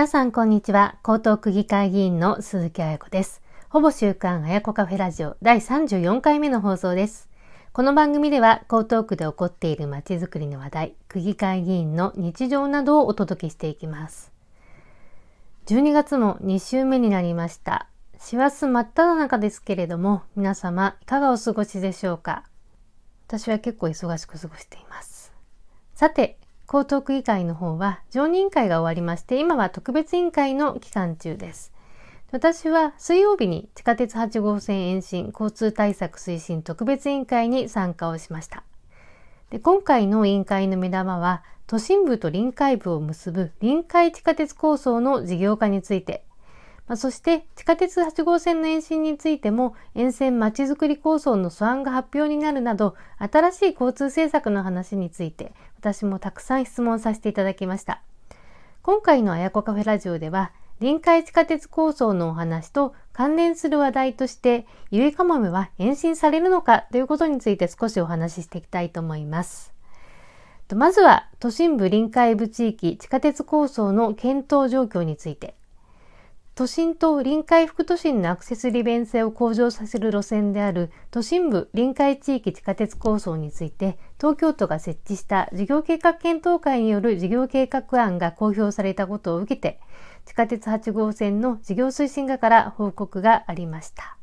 皆さんこんにちは。江東区議会議員の鈴木彩子です。ほぼ週刊彩子カフェラジオ第34回目の放送です。この番組では江東区で起こっているまちづくりの話題、区議会議員の日常などをお届けしていきます。12月も2週目になりました。師走真っ只中ですけれども、皆様いかがお過ごしでしょうか？私は結構忙しく過ごしています。さて、江東区議会の方は常任会が終わりまして、今は特別委員会の期間中です。私は水曜日に地下鉄8号線延伸交通対策推進特別委員会に参加をしました。で今回の委員会の目玉は、都心部と臨海部を結ぶ臨海地下鉄構想の事業化についてまあ、そして地下鉄8号線の延伸についても沿線まちづくり構想の素案が発表になるなど新しい交通政策の話について私もたくさん質問させていただきました。今回のあやこカフェラジオでは臨海地下鉄構想のお話と関連する話題としてゆいかまめは延伸されるのかということについて少しお話ししていきたいと思います。まずは都心部臨海部地域地下鉄構想の検討状況について都心と臨海副都心のアクセス利便性を向上させる路線である都心部臨海地域地下鉄構想について東京都が設置した事業計画検討会による事業計画案が公表されたことを受けて地下鉄8号線の事業推進課から報告がありました。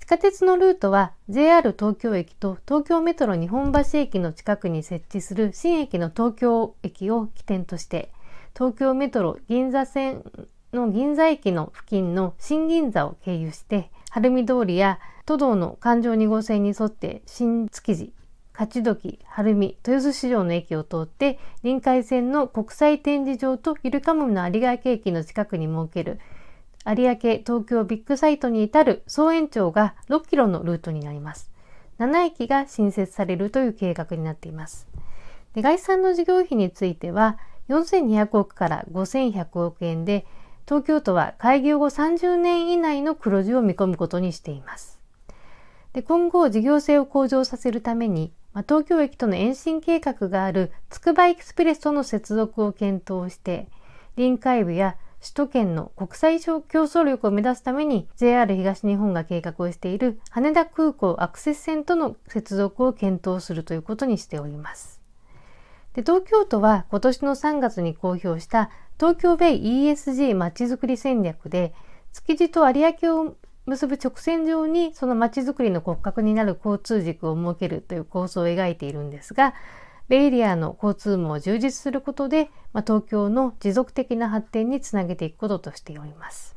地下鉄のルートは JR 東京駅と東京メトロ日本橋駅の近くに設置する新駅の東京駅を起点として東京メトロ銀座線の銀座駅の付近の新銀座を経由して、晴海通りや都道の環状2号線に沿って新築地、勝どき、晴海、豊洲市場の駅を通って、臨海線の国際展示場とゆるかもの有明駅の近くに設ける、有明東京ビッグサイトに至る総延長が6キロのルートになります。7駅が新設されるという計画になっています。で概算の事業費については、4200億から5100億円で、東京都は開業後30年以内の黒字を見込むことにしています。で今後事業性を向上させるために、まあ、東京駅との延伸計画があるつくばエクスプレスとの接続を検討して、臨海部や首都圏の国際競争力を目指すために JR 東日本が計画をしている羽田空港アクセス線との接続を検討するということにしております。で東京都は今年の3月に公表した東京ベイ ESG まちづくり戦略で、築地と有明を結ぶ直線上にそのまちづくりの骨格になる交通軸を設けるという構想を描いているんですが、ベイエリアの交通網を充実することで、まあ、東京の持続的な発展につなげていくこととしております。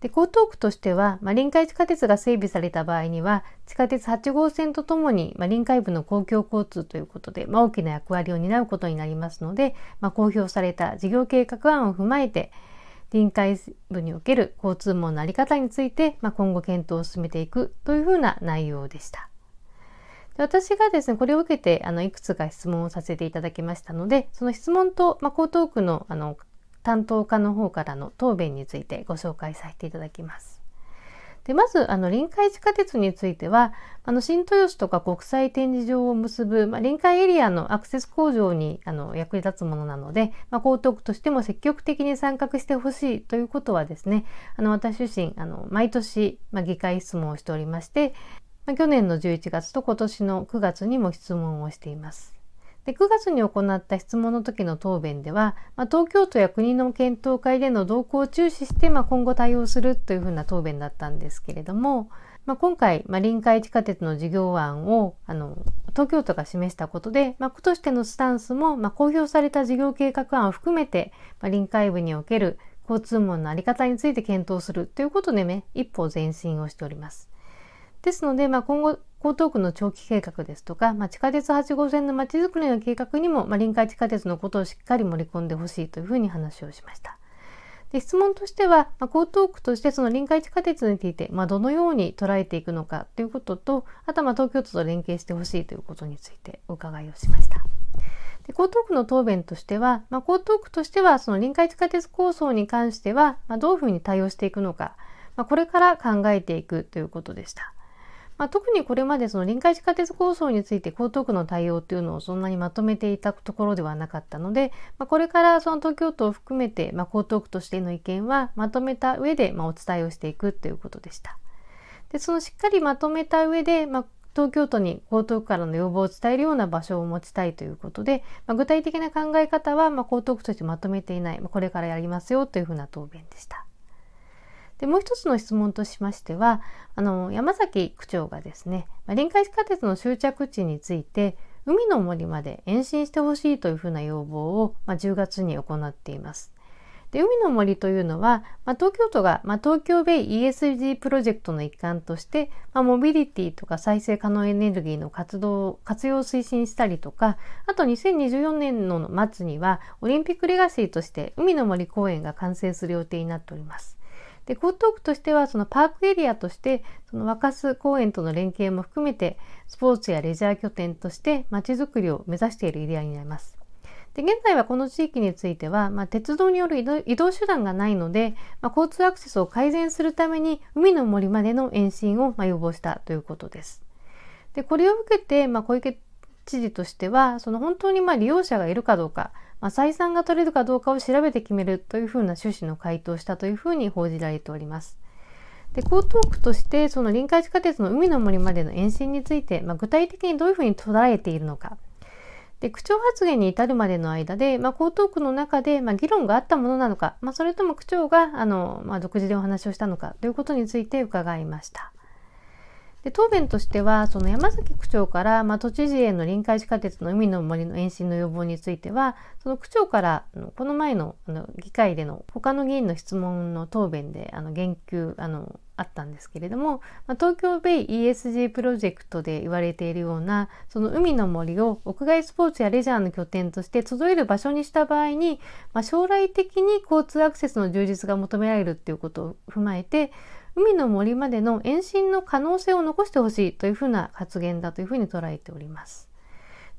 で江東区としては、まあ、臨海地下鉄が整備された場合には地下鉄8号線とともに、まあ、臨海部の公共交通ということで、まあ、大きな役割を担うことになりますので、ま、公表された事業計画案を踏まえて臨海部における交通網の在り方について、ま、今後検討を進めていくというふうな内容でした。私がですね、これを受けて、あの、いくつか質問をさせていただきましたので、その質問と、まあ、江東区の、あの、担当課の方からの答弁についてご紹介させていただきます。でまず、あの、臨海地下鉄については、あの、新豊洲とか国際展示場を結ぶ、まあ、臨海エリアのアクセス工場に、あの、役に立つものなので、まあ、江東区としても積極的に参画してほしいということはですね、あの、私自身、あの、毎年、まあ、議会質問をしておりまして、まあ、去年の11月と今年の9月にも質問をしています。で9月に行った質問の時の答弁では、まあ、東京都や国の検討会での動向を注視して、まあ、今後対応するというふうな答弁だったんですけれども、まあ、今回、まあ、臨海地下鉄の事業案をあの東京都が示したことで、まあ、区としてのスタンスも、まあ、公表された事業計画案を含めて、まあ、臨海部における交通網のあり方について検討するということでね、一歩前進をしております。ですので、まあ、今後、江東区の長期計画ですとか、まあ、地下鉄8号線のまちづくりの計画にも、まあ、臨海地下鉄のことをしっかり盛り込んでほしいというふうに話をしました。で質問としては、まあ、江東区としてその臨海地下鉄について、まあ、どのように捉えていくのかということと、あとはま東京都と連携してほしいということについてお伺いをしました。で江東区の答弁としては、まあ、江東区としてはその臨海地下鉄構想に関しては、まあ、どういうふうに対応していくのか、まあ、これから考えていくということでした。まあ、特にこれまでその臨海地下鉄構想について江東区の対応っていうのをそんなにまとめていたところではなかったので、まあ、これからその東京都を含めて、まあ、江東区としての意見はまとめた上で、まあ、お伝えをしていくということでした。でそのしっかりまとめた上で、まあ、東京都に江東区からの要望を伝えるような場所を持ちたいということで、まあ、具体的な考え方は、まあ、江東区としてまとめていない、まあ、これからやりますよというふうな答弁でした。で、もう一つの質問としましては、あの、山崎区長がですね、臨海地下鉄の終着地について、海の森まで延伸してほしいというふうな要望を、まあ、10月に行っています。で海の森というのは、まあ、東京都が、まあ、東京ベイ ESG プロジェクトの一環として、まあ、モビリティとか再生可能エネルギーの活動、活用を推進したりとか、あと2024年の末にはオリンピックレガシーとして海の森公園が完成する予定になっております。で、江東区としては、そのパークエリアとして、その若洲公園との連携も含めて、スポーツやレジャー拠点として街づくりを目指しているエリアになります。で現在はこの地域については、まあ、鉄道による移動手段がないので、まあ、交通アクセスを改善するために海の森までの延伸を、まあ、要望したということです。でこれを受けて、まあ、小池知事としてはその本当にまあ利用者がいるかどうか、まあ、採算が取れるかどうかを調べて決めるというふうな趣旨の回答をしたというふうに報じられております。で江東区としてその臨海地下鉄の海の森までの延伸について、まあ、具体的にどういうふうに捉えているのかで区長発言に至るまでの間で、まあ、江東区の中で、まあ、議論があったものなのか、まあ、それとも区長があの、まあ、独自でお話をしたのかということについて伺いました。で答弁としてはその山崎区長から、まあ、都知事への臨海地下鉄の海の森の延伸の要望についてはその区長からこの前のあの議会での他の議員の質問の答弁であの言及あのあったんですけれども、まあ、東京ベイ ESG プロジェクトで言われているようなその海の森を屋外スポーツやレジャーの拠点として集える場所にした場合に、まあ、将来的に交通アクセスの充実が求められるっていうことを踏まえて海の森までの延伸の可能性を残してほしいというふうな発言だというふうに捉えております。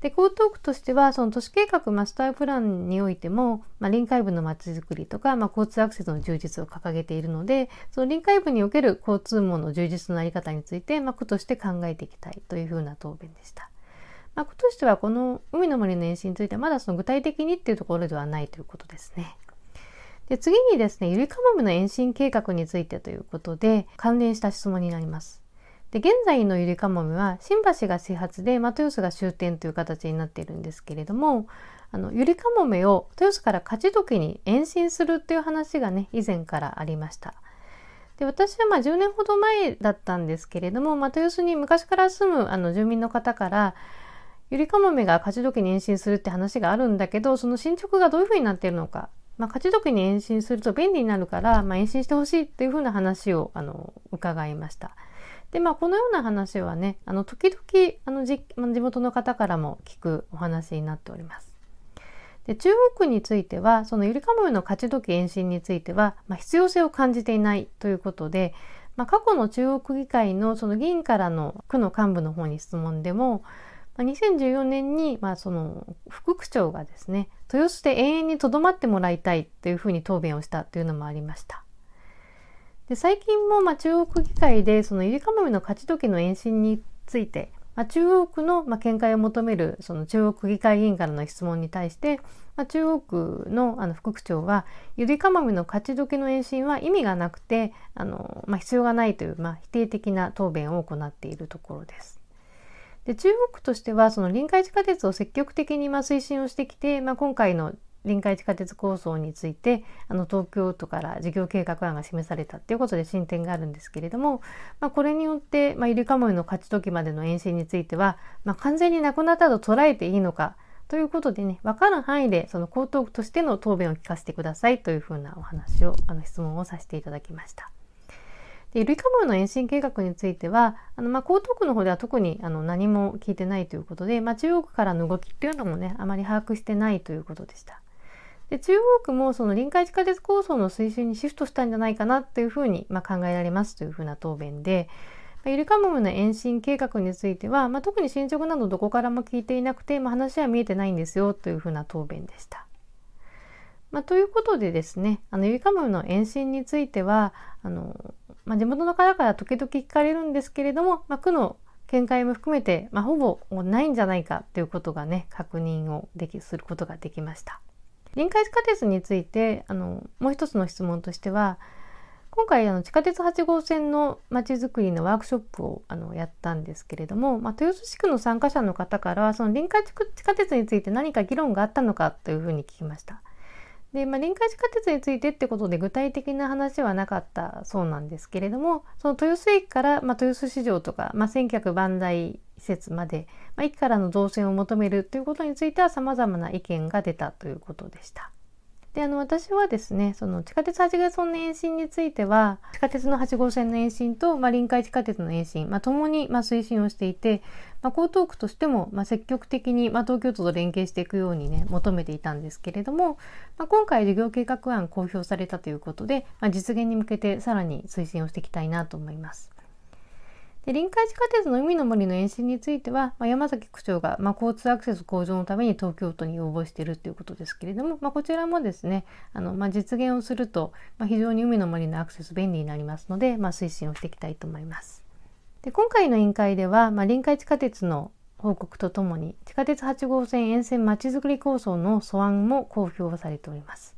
で、江東区としては、その都市計画マスタープランにおいても、まあ、臨海部のまちづくりとか、まあ、交通アクセスの充実を掲げているので、その臨海部における交通網の充実のあり方について、まあ、区として考えていきたいというふうな答弁でした。まあ、区としては、この海の森の延伸については、まだその具体的にっていうところではないということですね。で次にですね、ゆりかもめの延伸計画についてということで、関連した質問になります。で現在のゆりかもめは新橋が始発で、まあ、豊洲が終点という形になっているんですけれどもあのゆりかもめを豊洲から勝時に延伸するっていう話がね以前からありました。で私はまあ10年ほど前だったんですけれども、まあ、豊洲に昔から住むあの住民の方からゆりかもめが勝時に延伸するって話があるんだけどその進捗がどういうふうになっているのかまあ、勝ち時に延伸すると便利になるから、まあ、延伸してほしいっていうふうな話をあの伺いました。で、まあ、このような話はね、あの時々あのじ、まあ、地元の方からも聞くお話になっております。で中国については、そのゆりかもめの勝ち時延伸については、まあ、必要性を感じていないということで、まあ、過去の中国議会のその議員からの区の幹部の方に質問でも、2014年に、まあ、その副区長がですね豊洲で永遠にとどまってもらいたいというふうに答弁をしたというのもありました。で最近も、まあ、中国議会でそのゆりかもめの勝ち時の延伸について、まあ、中国の、まあ、見解を求めるその中国議会議員からの質問に対して、まあ、中国のあの副区長はゆりかもめの勝ち時の延伸は意味がなくてあの、まあ、必要がないという、まあ、否定的な答弁を行っているところです。で中国としてはその臨海地下鉄を積極的にま推進をしてきて、まあ、今回の臨海地下鉄構想についてあの東京都から事業計画案が示されたということで進展があるんですけれども、まあ、これによって、まあ、ゆりかもめの勝ち時までの延伸については、まあ、完全になくなったと捉えていいのかということでね分かる範囲でその江東区としての答弁を聞かせてくださいというふうなお話をあの質問をさせていただきました。で、ゆりかもの延伸計画については、あの、ま、江東区の方では特にあの何も聞いてないということで、まあ、中国からの動きっていうのもね、あまり把握してないということでした。で、中国区もその臨海地下鉄構想の推進にシフトしたんじゃないかなっていうふうに、ま、考えられますというふうな答弁で、まあ、ゆりかもめの延伸計画については、まあ、特に進捗などどこからも聞いていなくて、まあ、話は見えてないんですよというふうな答弁でした。まあ、ということでですね、あのゆりかもめの延伸については、あのまあ、地元の方から時々聞かれるんですけれども、まあ、区の見解も含めて、まあ、ほぼないんじゃないかということがね確認をできすることができました。臨海地下鉄についてあのもう一つの質問としては今回あの地下鉄8号線のまちづくりのワークショップをあのやったんですけれども、まあ、豊洲地区の参加者の方からその臨海地下鉄について何か議論があったのかというふうに聞きました。で、まあ、臨海地下鉄についてってことで具体的な話はなかったそうなんですけれどもその豊洲駅から、まあ、豊洲市場とか、まあ、千客万代施設まで、まあ、駅からの造船を求めるということについてはさまざまな意見が出たということでした。で、あの、私はですね、その地下鉄8号線の延伸については、地下鉄の8号線の延伸と、まあ、臨海地下鉄の延伸、まあ、共に、まあ、推進をしていて、まあ、江東区としても、まあ、積極的に、まあ、東京都と連携していくようにね、求めていたんですけれども、まあ、今回事業計画案公表されたということで、まあ、実現に向けてさらに推進をしていきたいなと思います。で臨海地下鉄の海の森の延伸については、まあ、山崎区長が、まあ、交通アクセス向上のために東京都に要望しているということですけれども、まあ、こちらもですねあの、まあ、実現をすると、まあ、非常に海の森のアクセス便利になりますので、まあ、推進をしていきたいと思います。で今回の委員会では、まあ、臨海地下鉄の報告とともに地下鉄8号線沿線まちづくり構想の素案も公表されております。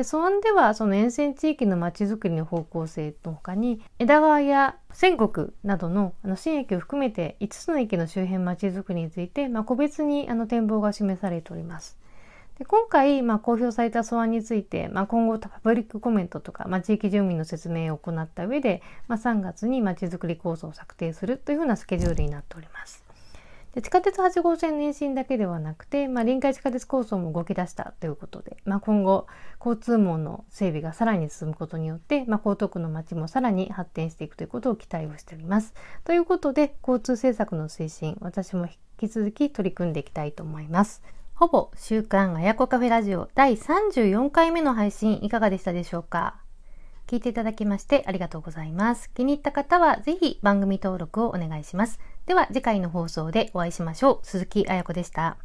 で素案ではその沿線地域のまちづくりの方向性のほかに枝川や仙国などのあの新駅を含めて5つの駅の周辺まちづくりについて、まあ、個別にあの展望が示されております。で今回、まあ、公表された素案について、まあ、今後パブリックコメントとか、まあ、地域住民の説明を行った上で、まあ、3月にまちづくり構想を策定するというふうなスケジュールになっております。で地下鉄8号線延伸だけではなくて、まあ、臨海地下鉄構想も動き出したということで、まあ、今後交通網の整備がさらに進むことによって、まあ、江東区の街もさらに発展していくということを期待をしております。ということで交通政策の推進私も引き続き取り組んでいきたいと思います。ほぼ週刊あやこカフェラジオ第34回目の配信いかがでしたでしょうか？聞いていただきましてありがとうございます。気に入った方はぜひ番組登録をお願いします。では次回の放送でお会いしましょう。鈴木彩子でした。